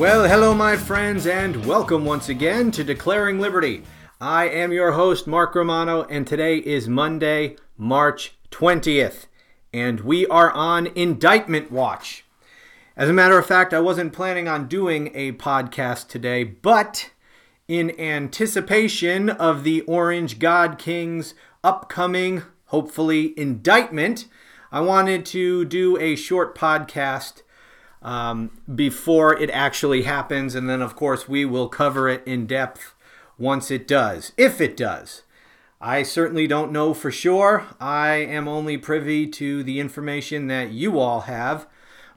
Well, hello, my friends, and welcome once again to Declaring Liberty. I am your host, Mark Romano, and today is Monday, March 20th, and we are on indictment watch. As a matter of fact, I wasn't planning on doing a podcast today, but in anticipation of the Orange God King's upcoming, hopefully, indictment, I wanted to do a short podcast um, before it actually happens. And then, of course, we will cover it in depth once it does, if it does. I certainly don't know for sure. I am only privy to the information that you all have.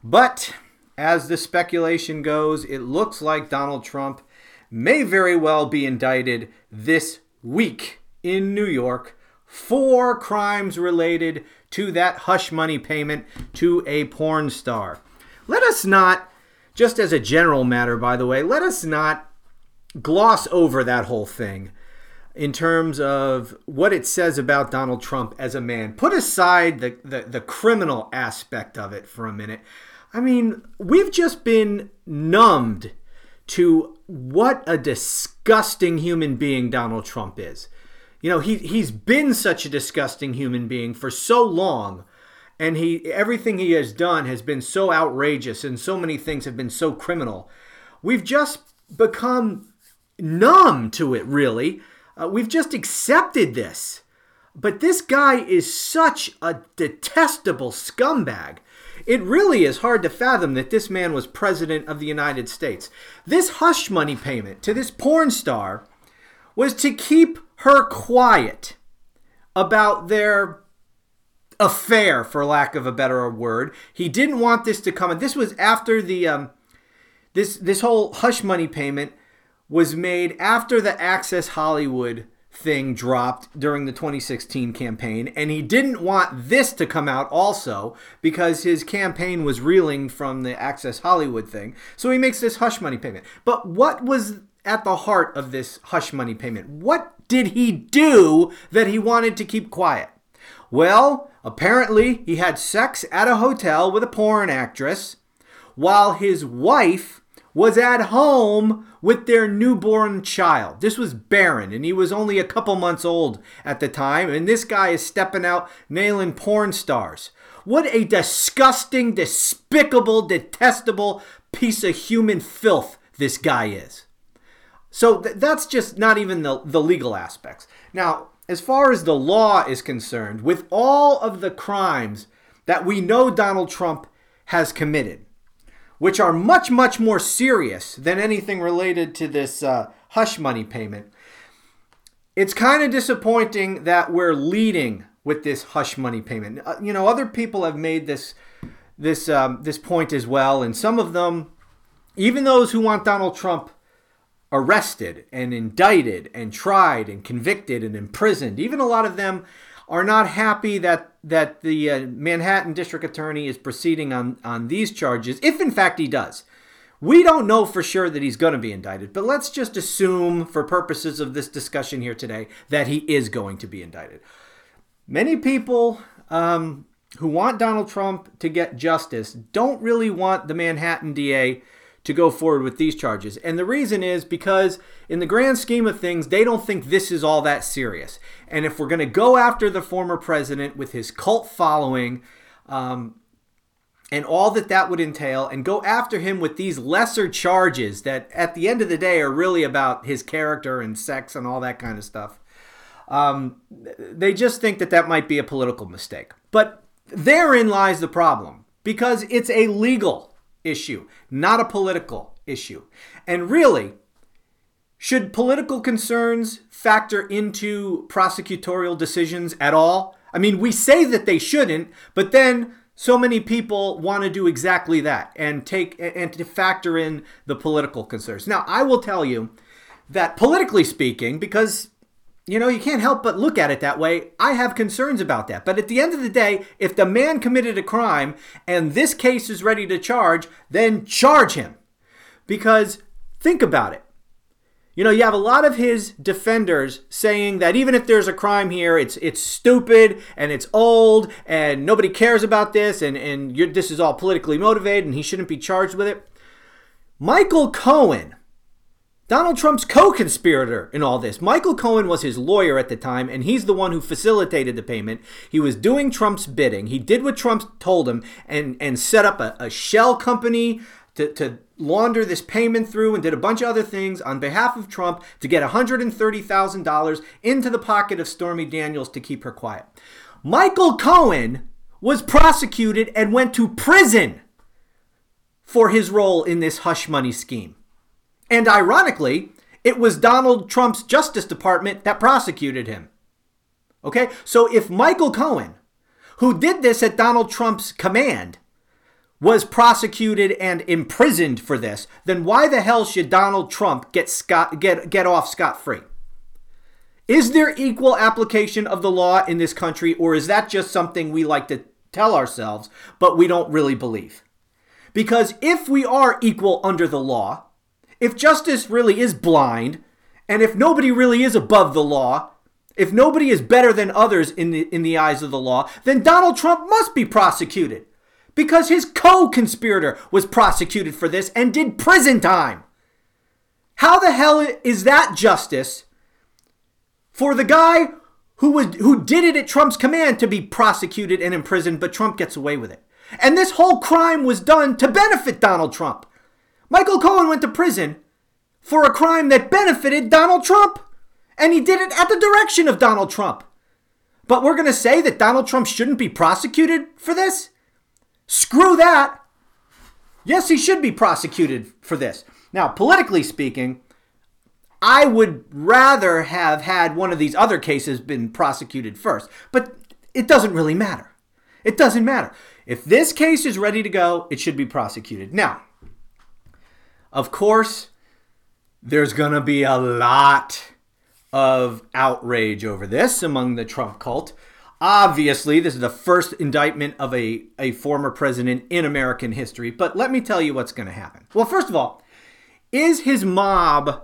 But as the speculation goes, it looks like Donald Trump may very well be indicted this week in New York for crimes related to that hush money payment to a porn star. Let us not, just as a general matter, by the way, let us not gloss over that whole thing in terms of what it says about Donald Trump as a man. Put aside the, the, the, criminal aspect of it for a minute. I mean, we've just been numbed to what a disgusting human being Donald Trump is. You know, he, he's been such a disgusting human being for so long and he everything he has done has been so outrageous and so many things have been so criminal. We've just become numb to it really. Uh, we've just accepted this. But this guy is such a detestable scumbag. It really is hard to fathom that this man was president of the united states. This hush money payment to this porn star was to keep her quiet about their affair, for lack of a better word. He didn't want this to come. This was after the um, this this whole hush money payment was made after the Access Hollywood thing dropped during the 2016 campaign, and he didn't want this to come out also because his campaign was reeling from the Access Hollywood thing. So he makes this hush money payment. But what was at the heart of this hush money payment? What did he do that he wanted to keep quiet? Well, apparently he had sex at a hotel with a porn actress while his wife was at home with their newborn child. This was Barron, and he was only a couple months old at the time. And this guy is stepping out nailing porn stars. What a disgusting, despicable, detestable piece of human filth this guy is. So th- that's just not even the, the legal aspects. Now, as far as the law is concerned, with all of the crimes that we know Donald Trump has committed, which are much, much more serious than anything related to this uh, hush money payment, it's kind of disappointing that we're leading with this hush money payment. Uh, you know, other people have made this this um, this point as well, and some of them, even those who want Donald Trump arrested and indicted and tried and convicted and imprisoned. Even a lot of them are not happy that that the uh, Manhattan District Attorney is proceeding on on these charges, if in fact he does. We don't know for sure that he's going to be indicted, but let's just assume, for purposes of this discussion here today, that he is going to be indicted. Many people um, who want Donald Trump to get justice don't really want the Manhattan DA to go forward with these charges. And the reason is because, in the grand scheme of things, they don't think this is all that serious. And if we're going to go after the former president with his cult following, um, and all that that would entail, and go after him with these lesser charges that, at the end of the day, are really about his character and sex and all that kind of stuff. Um, they just think that that might be a political mistake. But therein lies the problem because it's a legal issue, not a political issue. And really, should political concerns factor into prosecutorial decisions at all? I mean, we say that they shouldn't, but then so many people want to do exactly that and take and to factor in the political concerns. Now, I will tell you that politically speaking, because you know, you can't help but look at it that way. I have concerns about that. But at the end of the day, if the man committed a crime and this case is ready to charge, then charge him. Because think about it. You know, you have a lot of his defenders saying that even if there's a crime here, it's it's stupid and it's old and nobody cares about this and, and this is all politically motivated and he shouldn't be charged with it. Michael Cohen, Donald Trump's co conspirator in all this. Michael Cohen was his lawyer at the time, and he's the one who facilitated the payment. He was doing Trump's bidding. He did what Trump told him and, and set up a, a shell company to, to launder this payment through and did a bunch of other things on behalf of Trump to get $130,000 into the pocket of Stormy Daniels to keep her quiet. Michael Cohen was prosecuted and went to prison for his role in this hush money scheme. And ironically, it was Donald Trump's Justice Department that prosecuted him. Okay? So if Michael Cohen, who did this at Donald Trump's command, was prosecuted and imprisoned for this, then why the hell should Donald Trump get scot get get off scot free? Is there equal application of the law in this country, or is that just something we like to tell ourselves, but we don't really believe? Because if we are equal under the law, if justice really is blind, and if nobody really is above the law, if nobody is better than others in the in the eyes of the law, then Donald Trump must be prosecuted because his co conspirator was prosecuted for this and did prison time. How the hell is that justice for the guy who was who did it at Trump's command to be prosecuted and imprisoned, but Trump gets away with it? And this whole crime was done to benefit Donald Trump. Michael Cohen went to prison for a crime that benefited Donald Trump. And he did it at the direction of Donald Trump. But we're going to say that Donald Trump shouldn't be prosecuted for this? Screw that. Yes, he should be prosecuted for this. Now, politically speaking, I would rather have had one of these other cases been prosecuted first, but it doesn't really matter. It doesn't matter. If this case is ready to go, it should be prosecuted. Now, of course, there's going to be a lot of outrage over this among the Trump cult. Obviously, this is the first indictment of a, a former president in American history, but let me tell you what's going to happen. Well, first of all, is his mob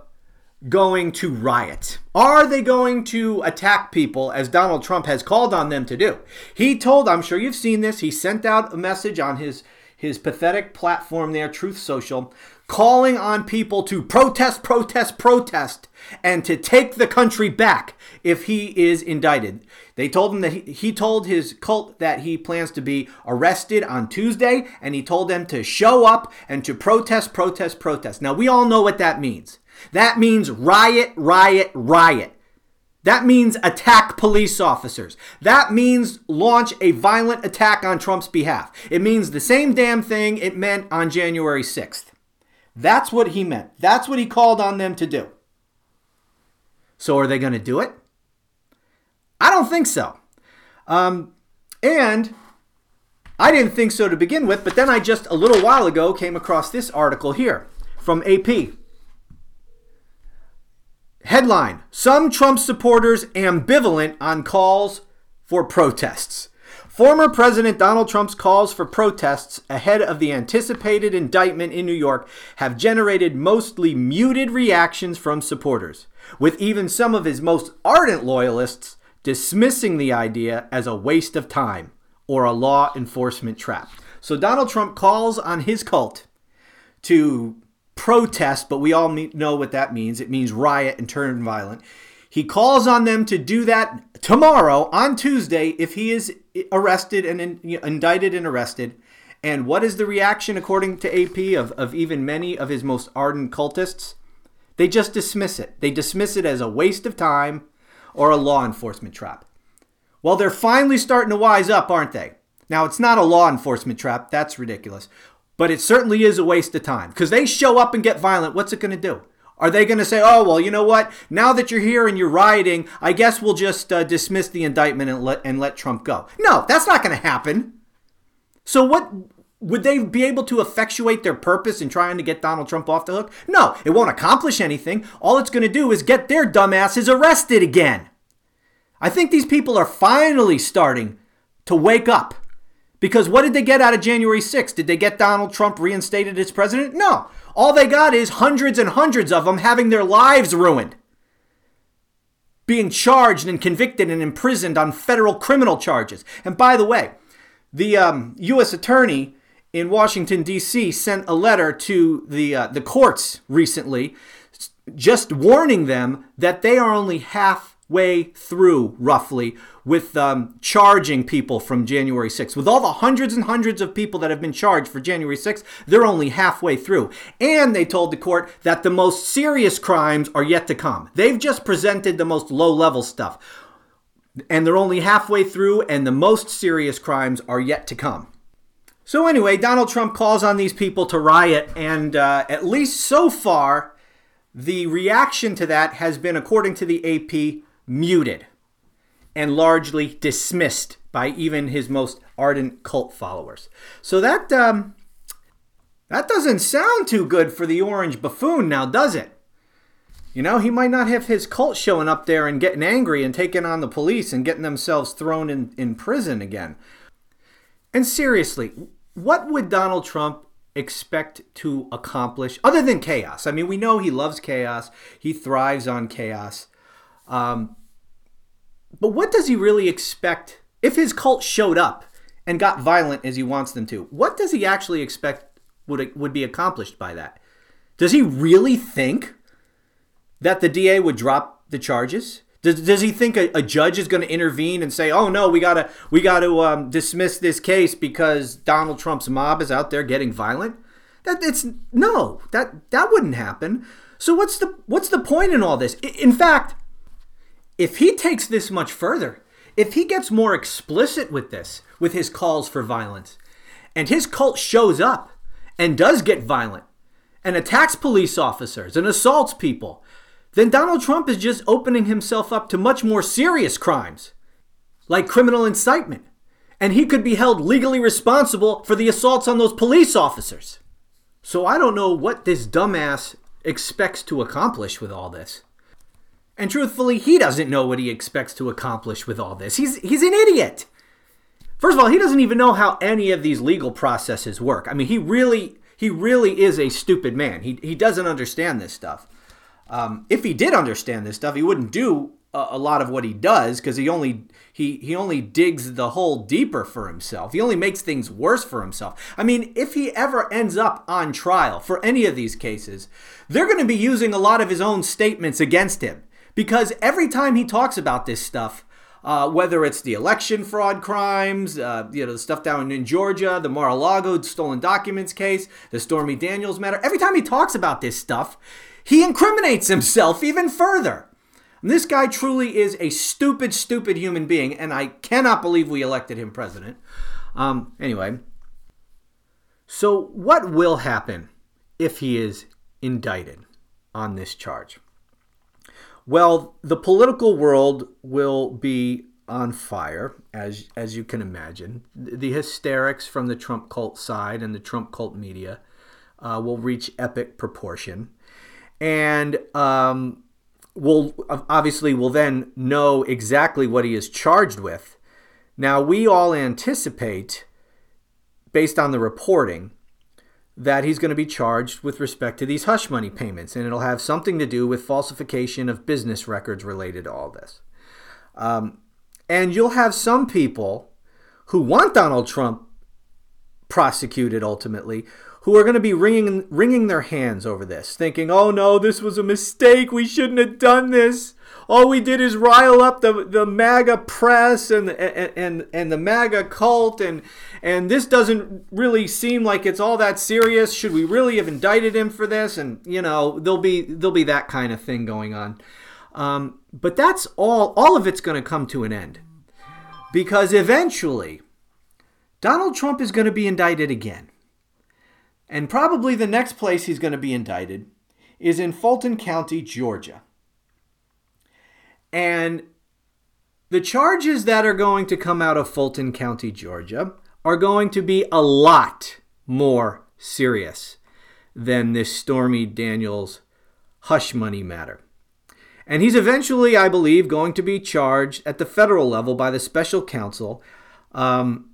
going to riot? Are they going to attack people as Donald Trump has called on them to do? He told, I'm sure you've seen this, he sent out a message on his his pathetic platform there, Truth Social, calling on people to protest, protest, protest, and to take the country back if he is indicted. They told him that he, he told his cult that he plans to be arrested on Tuesday, and he told them to show up and to protest, protest, protest. Now, we all know what that means. That means riot, riot, riot. That means attack police officers. That means launch a violent attack on Trump's behalf. It means the same damn thing it meant on January 6th. That's what he meant. That's what he called on them to do. So are they going to do it? I don't think so. Um, and I didn't think so to begin with, but then I just a little while ago came across this article here from AP. Headline Some Trump supporters ambivalent on calls for protests. Former President Donald Trump's calls for protests ahead of the anticipated indictment in New York have generated mostly muted reactions from supporters, with even some of his most ardent loyalists dismissing the idea as a waste of time or a law enforcement trap. So Donald Trump calls on his cult to protest, but we all know what that means. It means riot and turn violent. He calls on them to do that tomorrow on Tuesday if he is arrested and in, indicted and arrested. And what is the reaction, according to AP, of, of even many of his most ardent cultists? They just dismiss it. They dismiss it as a waste of time or a law enforcement trap. Well, they're finally starting to wise up, aren't they? Now, it's not a law enforcement trap. That's ridiculous but it certainly is a waste of time because they show up and get violent. What's it going to do? Are they going to say, oh, well, you know what? Now that you're here and you're rioting, I guess we'll just uh, dismiss the indictment and let, and let Trump go? No, that's not going to happen. So, what would they be able to effectuate their purpose in trying to get Donald Trump off the hook? No, it won't accomplish anything. All it's going to do is get their dumbasses arrested again. I think these people are finally starting to wake up. Because what did they get out of January 6th? Did they get Donald Trump reinstated as president? No. All they got is hundreds and hundreds of them having their lives ruined, being charged and convicted and imprisoned on federal criminal charges. And by the way, the um, U.S. attorney in Washington D.C. sent a letter to the uh, the courts recently, just warning them that they are only halfway through, roughly, with um, charging people from January 6th. With all the hundreds and hundreds of people that have been charged for January 6th, they're only halfway through. And they told the court that the most serious crimes are yet to come. They've just presented the most low level stuff. And they're only halfway through, and the most serious crimes are yet to come. So, anyway, Donald Trump calls on these people to riot, and uh, at least so far, the reaction to that has been, according to the AP, muted and largely dismissed by even his most ardent cult followers. So that um, that doesn't sound too good for the orange buffoon, now does it? You know, he might not have his cult showing up there and getting angry and taking on the police and getting themselves thrown in, in prison again. And seriously, what would Donald Trump expect to accomplish other than chaos? I mean, we know he loves chaos, he thrives on chaos. Um, but what does he really expect if his cult showed up and got violent as he wants them to? What does he actually expect would would be accomplished by that? Does he really think that the DA would drop the charges? Does, does he think a, a judge is going to intervene and say, "Oh no, we gotta we gotta um, dismiss this case because Donald Trump's mob is out there getting violent"? That it's no, that that wouldn't happen. So what's the what's the point in all this? In fact, if he takes this much further, if he gets more explicit with this, with his calls for violence, and his cult shows up and does get violent and attacks police officers and assaults people, then Donald Trump is just opening himself up to much more serious crimes, like criminal incitement. And he could be held legally responsible for the assaults on those police officers. So I don't know what this dumbass expects to accomplish with all this. And truthfully, he doesn't know what he expects to accomplish with all this. He's he's an idiot. First of all, he doesn't even know how any of these legal processes work. I mean, he really he really is a stupid man. He he doesn't understand this stuff. Um, if he did understand this stuff, he wouldn't do a, a lot of what he does because he only he he only digs the hole deeper for himself. He only makes things worse for himself. I mean, if he ever ends up on trial for any of these cases, they're going to be using a lot of his own statements against him because every time he talks about this stuff, uh, whether it's the election fraud crimes, uh, you know, the stuff down in Georgia, the Mar-a-Lago stolen documents case, the Stormy Daniels matter, every time he talks about this stuff, he incriminates himself even further. And this guy truly is a stupid, stupid human being, and I cannot believe we elected him president. Um, anyway, so what will happen if he is indicted on this charge? Well, the political world will be on fire, as as you can imagine. The hysterics from the Trump cult side and the Trump cult media uh, will reach epic proportion, and um, will obviously will then know exactly what he is charged with. Now, we all anticipate, based on the reporting, that he's going to be charged with respect to these hush money payments, and it'll have something to do with falsification of business records related to all this. Um, and you'll have some people who want Donald Trump prosecuted ultimately who are going to be wringing, wringing their hands over this, thinking, oh no, this was a mistake. We shouldn't have done this all we did is rile up the, the MAGA press and, and, and, and the MAGA cult, and, and this doesn't really seem like it's all that serious. Should we really have indicted him for this? And, you know, there'll be, there'll be that kind of thing going on. Um, but that's all, all of it's going to come to an end. Because eventually, Donald Trump is going to be indicted again. And probably the next place he's going to be indicted is in Fulton County, Georgia. And the charges that are going to come out of Fulton County, Georgia, are going to be a lot more serious than this Stormy Daniels hush money matter. And he's eventually, I believe, going to be charged at the federal level by the special counsel. Um,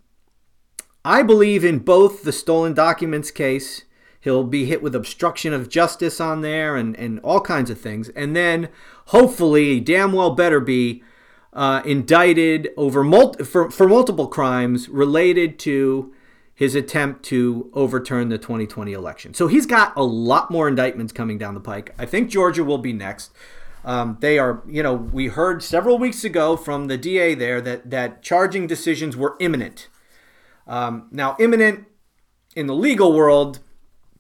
I believe in both the stolen documents case He'll be hit with obstruction of justice on there and, and all kinds of things. And then hopefully, damn well better be uh, indicted over mul- for, for multiple crimes related to his attempt to overturn the 2020 election. So he's got a lot more indictments coming down the pike. I think Georgia will be next. Um, they are, you know, we heard several weeks ago from the DA there that that charging decisions were imminent. Um, now, imminent in the legal world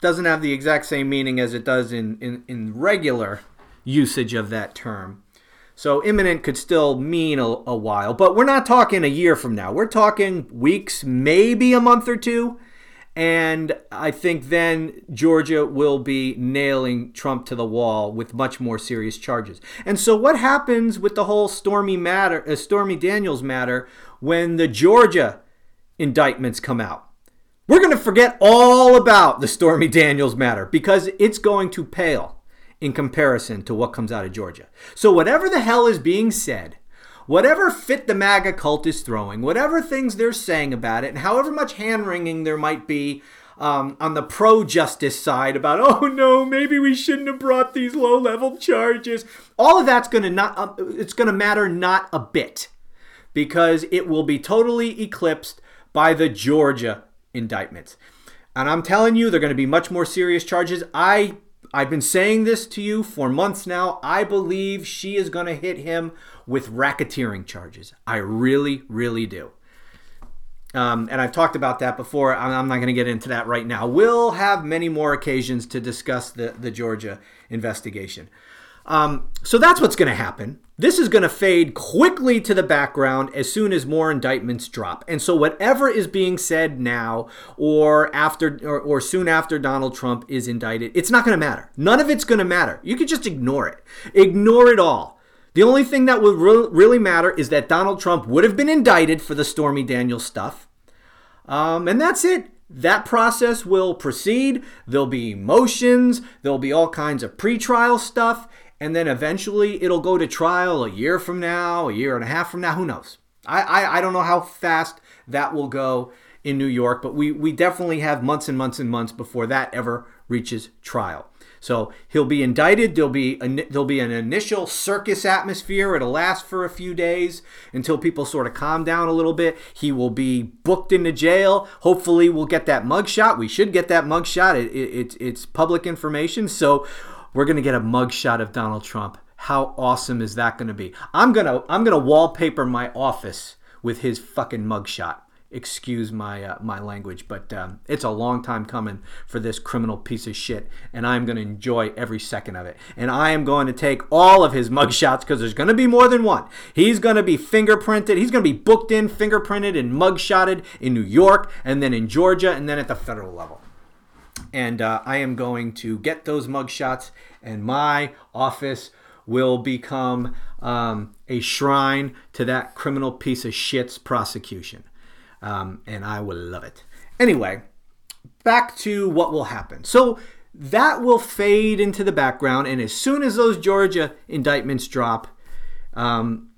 doesn't have the exact same meaning as it does in, in, in regular usage of that term. So imminent could still mean a, a, while, but we're not talking a year from now. We're talking weeks, maybe a month or two. And I think then Georgia will be nailing Trump to the wall with much more serious charges. And so, what happens with the whole Stormy matter, uh, Stormy Daniels matter, when the Georgia indictments come out? We're going to forget all about the Stormy Daniels matter because it's going to pale in comparison to what comes out of Georgia. So, whatever the hell is being said, whatever fit the MAGA cult is throwing, whatever things they're saying about it, and however much hand wringing there might be um, on the pro justice side about, oh no, maybe we shouldn't have brought these low level charges, all of that's going to not, uh, it's going to matter not a bit because it will be totally eclipsed by the Georgia indictment. And I'm telling you, they're going to be much more serious charges. I I've been saying this to you for months now. I believe she is going to hit him with racketeering charges. I really, really do. Um, and I've talked about that before. I'm not going to get into that right now. We'll have many more occasions to discuss the, the Georgia investigation. Um, so that's what's going to happen. This is going to fade quickly to the background as soon as more indictments drop. And so whatever is being said now or after or, or soon after Donald Trump is indicted, it's not going to matter. None of it's going to matter. You could just ignore it. Ignore it all. The only thing that would re- really matter is that Donald Trump would have been indicted for the Stormy Daniels stuff. Um, and that's it. That process will proceed. There'll be motions. There'll be all kinds of pretrial stuff and then eventually it'll go to trial a year from now, a year and a half from now. Who knows? I, I, I don't know how fast that will go in New York, but we, we definitely have months and months and months before that ever reaches trial. So he'll be indicted. There'll be a, there'll be an initial circus atmosphere. It'll last for a few days until people sort of calm down a little bit. He will be booked into jail. Hopefully, we'll get that mugshot. We should get that mugshot. It, it, it, it's public information. So we're going to get a mugshot of Donald Trump. How awesome is that going to be? I'm going to I'm going to wallpaper my office with his fucking mugshot. Excuse my uh, my language, but um, it's a long time coming for this criminal piece of shit, and I'm going to enjoy every second of it. And I am going to take all of his mugshots because there's going to be more than one. He's going to be fingerprinted. He's going to be booked in, fingerprinted, and mugshotted in New York, and then in Georgia, and then at the federal level and uh, I am going to get those mugshots, and my office will become um, a shrine to that criminal piece of shit's prosecution. Um, and I will love it. Anyway, back to what will happen. So that will fade into the background, and as soon as those Georgia indictments drop, um,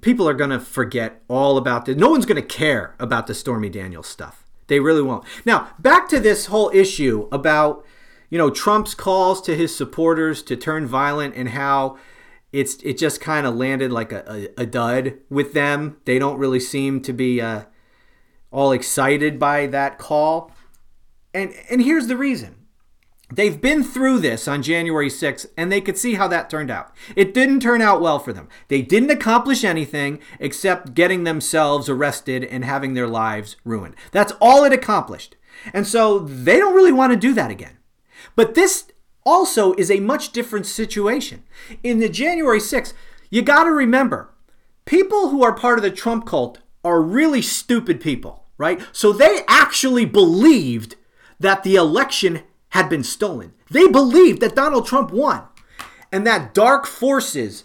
people are going to forget all about this. No one's going to care about the Stormy Daniels stuff. They really won't. Now, back to this whole issue about, you know, Trump's calls to his supporters to turn violent and how it's it just kind of landed like a, a, a, dud with them. They don't really seem to be uh, all excited by that call. And and here's the reason. They've been through this on January 6th, and they could see how that turned out. It didn't turn out well for them. They didn't accomplish anything except getting themselves arrested and having their lives ruined. That's all it accomplished. And so they don't really want to do that again. But this also is a much different situation. In the January 6th, you got to remember people who are part of the Trump cult are really stupid people, right? So they actually believed that the election had been stolen. They believed that Donald Trump won and that dark forces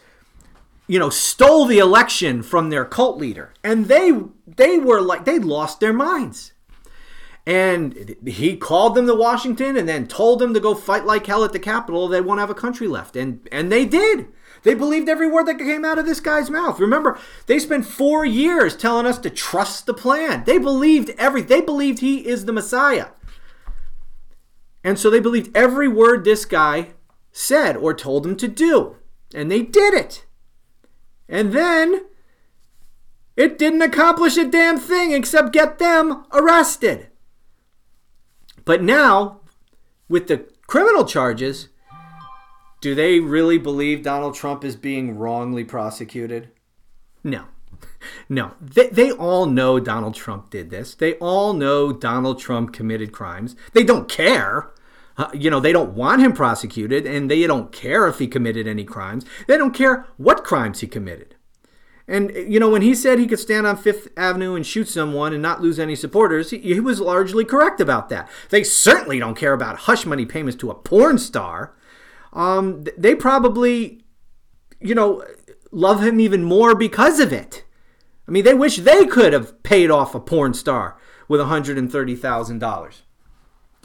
you know stole the election from their cult leader and they they were like they lost their minds and he called them to Washington and then told them to go fight like hell at the Capitol. They won't have a country left. And and they did. They believed every word that came out of this guy's mouth. Remember, they spent four years telling us to trust the plan. They believed every they believed he is the Messiah. And so they believed every word this guy said or told them to do. And they did it. And then it didn't accomplish a damn thing except get them arrested. But now, with the criminal charges, do they really believe Donald Trump is being wrongly prosecuted? No. No. They, they all know Donald Trump did this. They all know Donald Trump committed crimes. They don't care. Uh, you know, they don't want him prosecuted and they don't care if he committed any crimes. They don't care what crimes he committed. And, you know, when he said he could stand on Fifth Avenue and shoot someone and not lose any supporters, he, he was largely correct about that. They certainly don't care about hush money payments to a porn star. Um, they probably, you know, love him even more because of it. I mean, they wish they could have paid off a porn star with $130,000.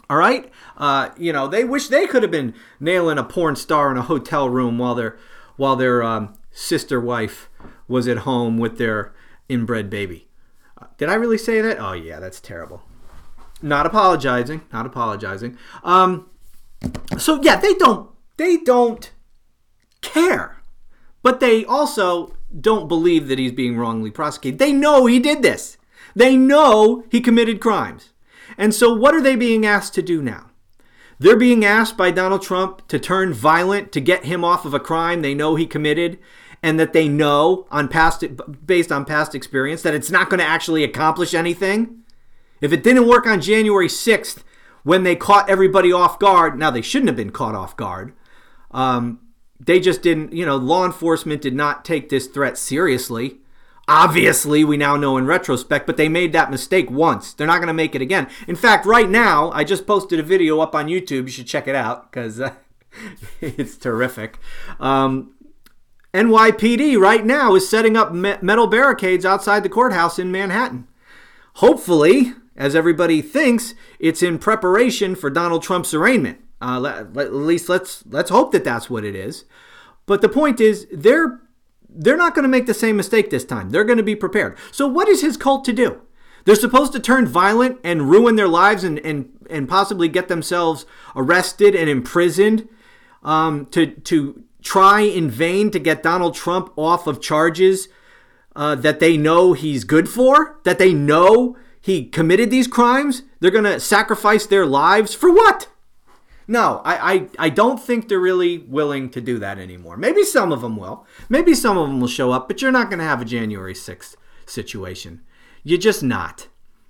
All right? Uh, you know, they wish they could have been nailing a porn star in a hotel room while their while their um, sister wife was at home with their inbred baby. Uh, did I really say that? Oh, yeah, that's terrible. Not apologizing. Not apologizing. Um, so yeah, they don't they don't care, but they also don't believe that he's being wrongly prosecuted. They know he did this. They know he committed crimes. And so what are they being asked to do now? They're being asked by Donald Trump to turn violent to get him off of a crime they know he committed and that they know on past based on past experience that it's not going to actually accomplish anything. If it didn't work on January 6th when they caught everybody off guard, now they shouldn't have been caught off guard. Um, they just didn't, you know, law enforcement did not take this threat seriously. Obviously, we now know in retrospect, but they made that mistake once. They're not going to make it again. In fact, right now, I just posted a video up on YouTube. You should check it out because uh, it's terrific. Um, NYPD right now is setting up metal barricades outside the courthouse in Manhattan. Hopefully, as everybody thinks, it's in preparation for Donald Trump's arraignment. Uh, let, at least let's let's hope that that's what it is. But the point is, they're they're not going to make the same mistake this time. They're going to be prepared. So what is his cult to do? They're supposed to turn violent and ruin their lives and and, and possibly get themselves arrested and imprisoned um, to to try in vain to get Donald Trump off of charges uh, that they know he's good for, that they know he committed these crimes. They're going to sacrifice their lives for what? No, I, I, I don't think they're really willing to do that anymore. Maybe some of them will. Maybe some of them will show up, but you're not going to have a January 6th situation. You're just not.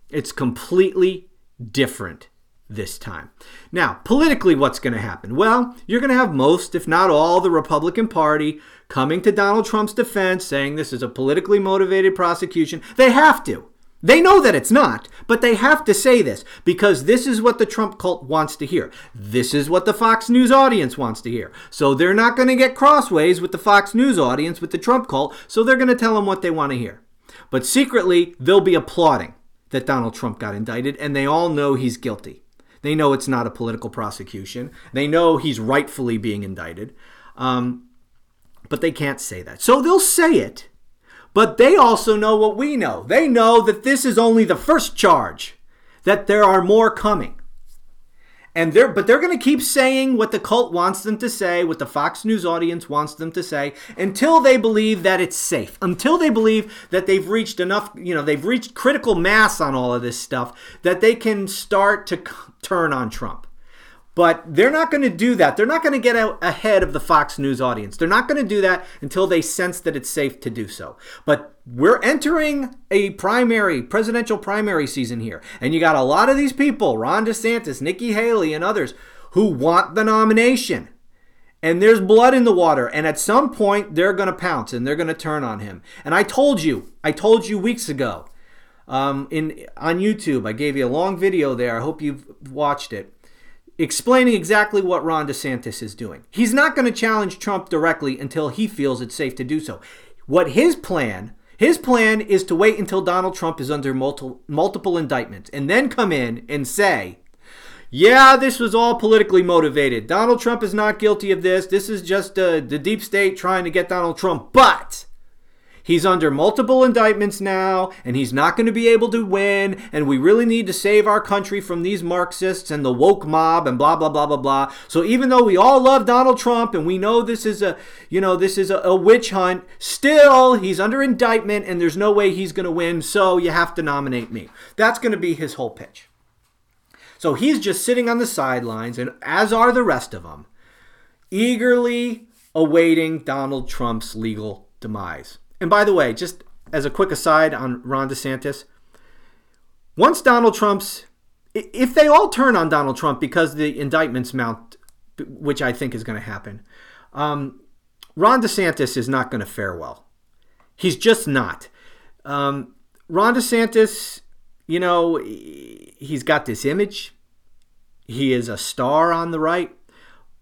It's completely different this time. Now, politically, what's going to happen? Well, you're going to have most, if not all, the Republican Party coming to Donald Trump's defense, saying this is a politically motivated prosecution. They have to. They know that it's not, but they have to say this because this is what the Trump cult wants to hear. This is what the Fox News audience wants to hear. So they're not going to get crossways with the Fox News audience, with the Trump cult, so they're going to tell them what they want to hear. But secretly, they'll be applauding that Donald Trump got indicted, and they all know he's guilty. They know it's not a political prosecution. They know he's rightfully being indicted. Um, but they can't say that. So they'll say it. But they also know what we know. They know that this is only the first charge, that there are more coming. And they're but they're going to keep saying what the cult wants them to say, what the Fox News audience wants them to say until they believe that it's safe. Until they believe that they've reached enough, you know, they've reached critical mass on all of this stuff that they can start to turn on Trump. But they're not going to do that. They're not going to get ahead of the Fox News audience. They're not going to do that until they sense that it's safe to do so. But we're entering a primary, presidential primary season here. And you got a lot of these people, Ron DeSantis, Nikki Haley, and others, who want the nomination. And there's blood in the water. And at some point, they're going to pounce and they're going to turn on him. And I told you, I told you weeks ago um, in on YouTube. I gave you a long video there. I hope you've watched it, explaining exactly what Ron DeSantis is doing. He's not going to challenge Trump directly until he feels it's safe to do so. What his plan, his plan is to wait until Donald Trump is under multiple multiple indictments and then come in and say, yeah, this was all politically motivated. Donald Trump is not guilty of this. This is just uh, the deep state trying to get Donald Trump. But He's under multiple indictments now, and he's not going to be able to win. And we really need to save our country from these Marxists and the woke mob and blah blah blah blah blah. So even though we all love Donald Trump and we know this is a you know this is a, a witch hunt, still he's under indictment and there's no way he's going to win. So you have to nominate me. That's going to be his whole pitch. So he's just sitting on the sidelines, and as are the rest of them, eagerly awaiting Donald Trump's legal demise. And by the way, just as a quick aside on Ron DeSantis, once Donald Trump's, if they all turn on Donald Trump because the indictments mount, which I think is going to happen, um, Ron DeSantis is not going to fare well. He's just not. Um, Ron DeSantis, you know, he's got this image. He is a star on the right,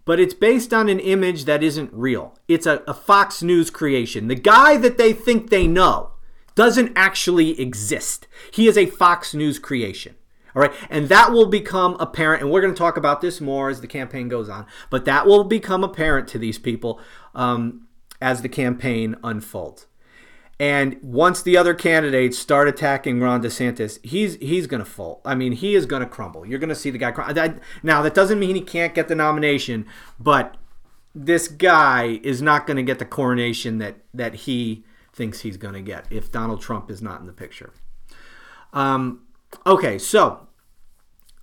but it's based on an image that isn't real. It's a, a Fox News creation. The guy that they think they know doesn't actually exist. He is a Fox News creation. All right. And that will become apparent. And we're going to talk about this more as the campaign goes on. But that will become apparent to these people um, as the campaign unfolds. And once the other candidates start attacking Ron DeSantis, he's he's going to fall. I mean, he is going to crumble. You're going to see the guy crumble. Now, that doesn't mean he can't get the nomination, but this guy is not going to get the coronation that that he thinks he's going to get if Donald Trump is not in the picture. Um, okay, so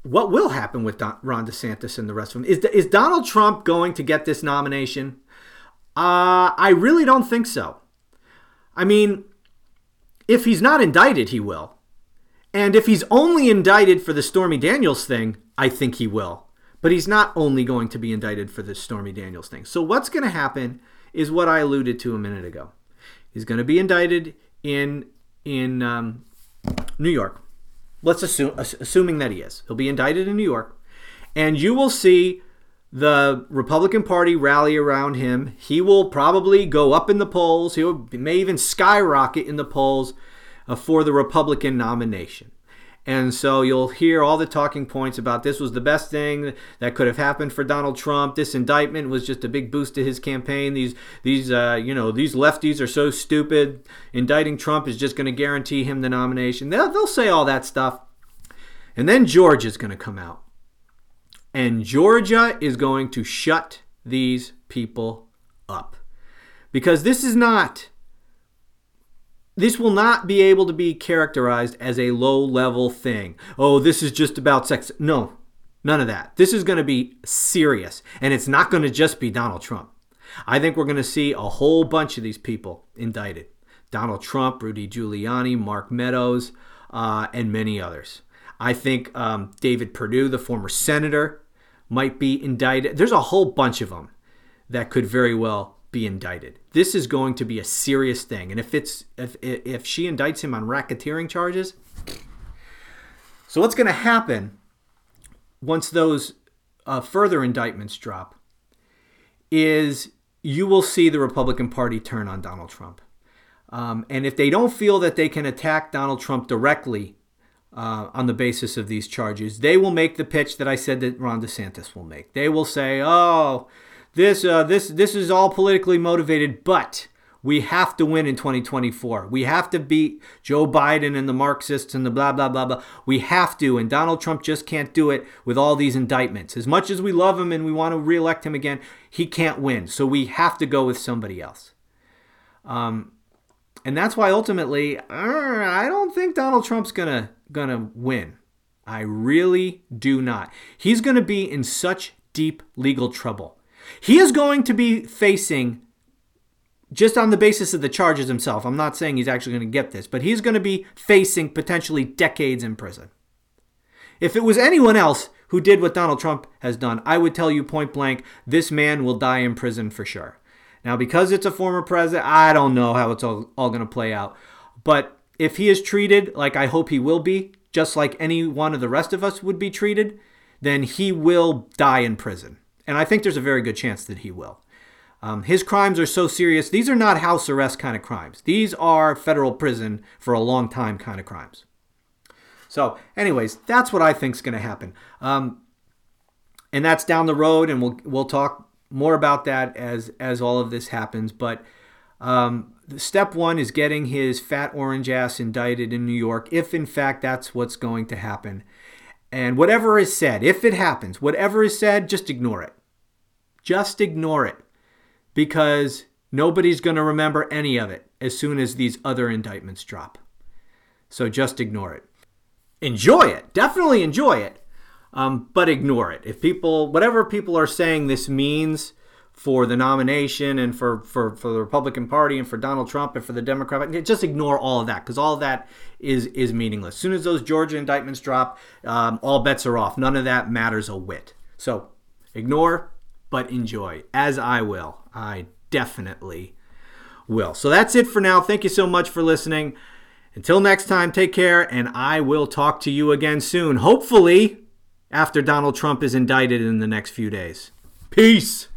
what will happen with Don, Ron DeSantis and the rest of them? Is, is Donald Trump going to get this nomination? Uh, I really don't think so. I mean, if he's not indicted, he will. And if he's only indicted for the Stormy Daniels thing, I think he will. But he's not only going to be indicted for the Stormy Daniels thing. So what's going to happen is what I alluded to a minute ago. He's going to be indicted in in um, New York. Let's assume assuming that he is. He'll be indicted in New York, and you will see the Republican Party rally around him. He will probably go up in the polls. He may even skyrocket in the polls uh, for the Republican nomination. And so you'll hear all the talking points about this was the best thing that could have happened for Donald Trump. This indictment was just a big boost to his campaign. These these uh, you know these lefties are so stupid. Indicting Trump is just going to guarantee him the nomination. They'll, they'll say all that stuff. And then George is going to come out. And Georgia is going to shut these people up. Because this is not this will not be able to be characterized as a low level thing. Oh, this is just about sex. No, none of that. This is going to be serious. And it's not going to just be Donald Trump. I think we're going to see a whole bunch of these people indicted Donald Trump, Rudy Giuliani, Mark Meadows, uh, and many others. I think um, David Perdue, the former senator, might be indicted. There's a whole bunch of them that could very well be indicted. This is going to be a serious thing, and if it's if if she indicts him on racketeering charges, so what's going to happen once those uh, further indictments drop is you will see the Republican Party turn on Donald Trump. Um, and if they don't feel that they can attack Donald Trump directly uh, on the basis of these charges, they will make the pitch that I said that Ron DeSantis will make. They will say, oh, this uh, this this is all politically motivated, but we have to win in 2024. We have to beat Joe Biden and the Marxists and the blah blah blah blah. We have to, and Donald Trump just can't do it with all these indictments. As much as we love him and we want to reelect him again, he can't win. So we have to go with somebody else. Um, and that's why ultimately, uh, I don't think Donald Trump's gonna gonna win. I really do not. He's gonna be in such deep legal trouble. He is going to be facing, just on the basis of the charges himself, I'm not saying he's actually going to get this, but he's going to be facing potentially decades in prison. If it was anyone else who did what Donald Trump has done, I would tell you point blank this man will die in prison for sure. Now, because it's a former president, I don't know how it's all, all going to play out. But if he is treated like I hope he will be, just like any one of the rest of us would be treated, then he will die in prison. And I think there's a very good chance that he will. Um, his crimes are so serious. These are not house arrest kind of crimes. These are federal prison for a long time kind of crimes. So, anyways, that's what I think is going to happen. Um, and that's down the road, and we'll we'll talk more about that as as all of this happens. But um, step one is getting his fat orange ass indicted in New York, if in fact that's what's going to happen. And whatever is said, if it happens, whatever is said, just ignore it. Just ignore it because nobody's going to remember any of it as soon as these other indictments drop. So just ignore it. Enjoy it. Definitely enjoy it. um, but ignore it. If people, whatever people are saying this means for the nomination and for, for, for the Republican Party and for Donald Trump and for the Democrat, just ignore all of that because all of that is is meaningless. As soon as those Georgia indictments drop, um, all bets are off. None of that matters a whit. So ignore, but enjoy, as I will. I definitely will. So that's it for now. Thank you so much for listening. Until next time, take care, and I will talk to you again soon. Hopefully, after Donald Trump is indicted in the next few days. Peace.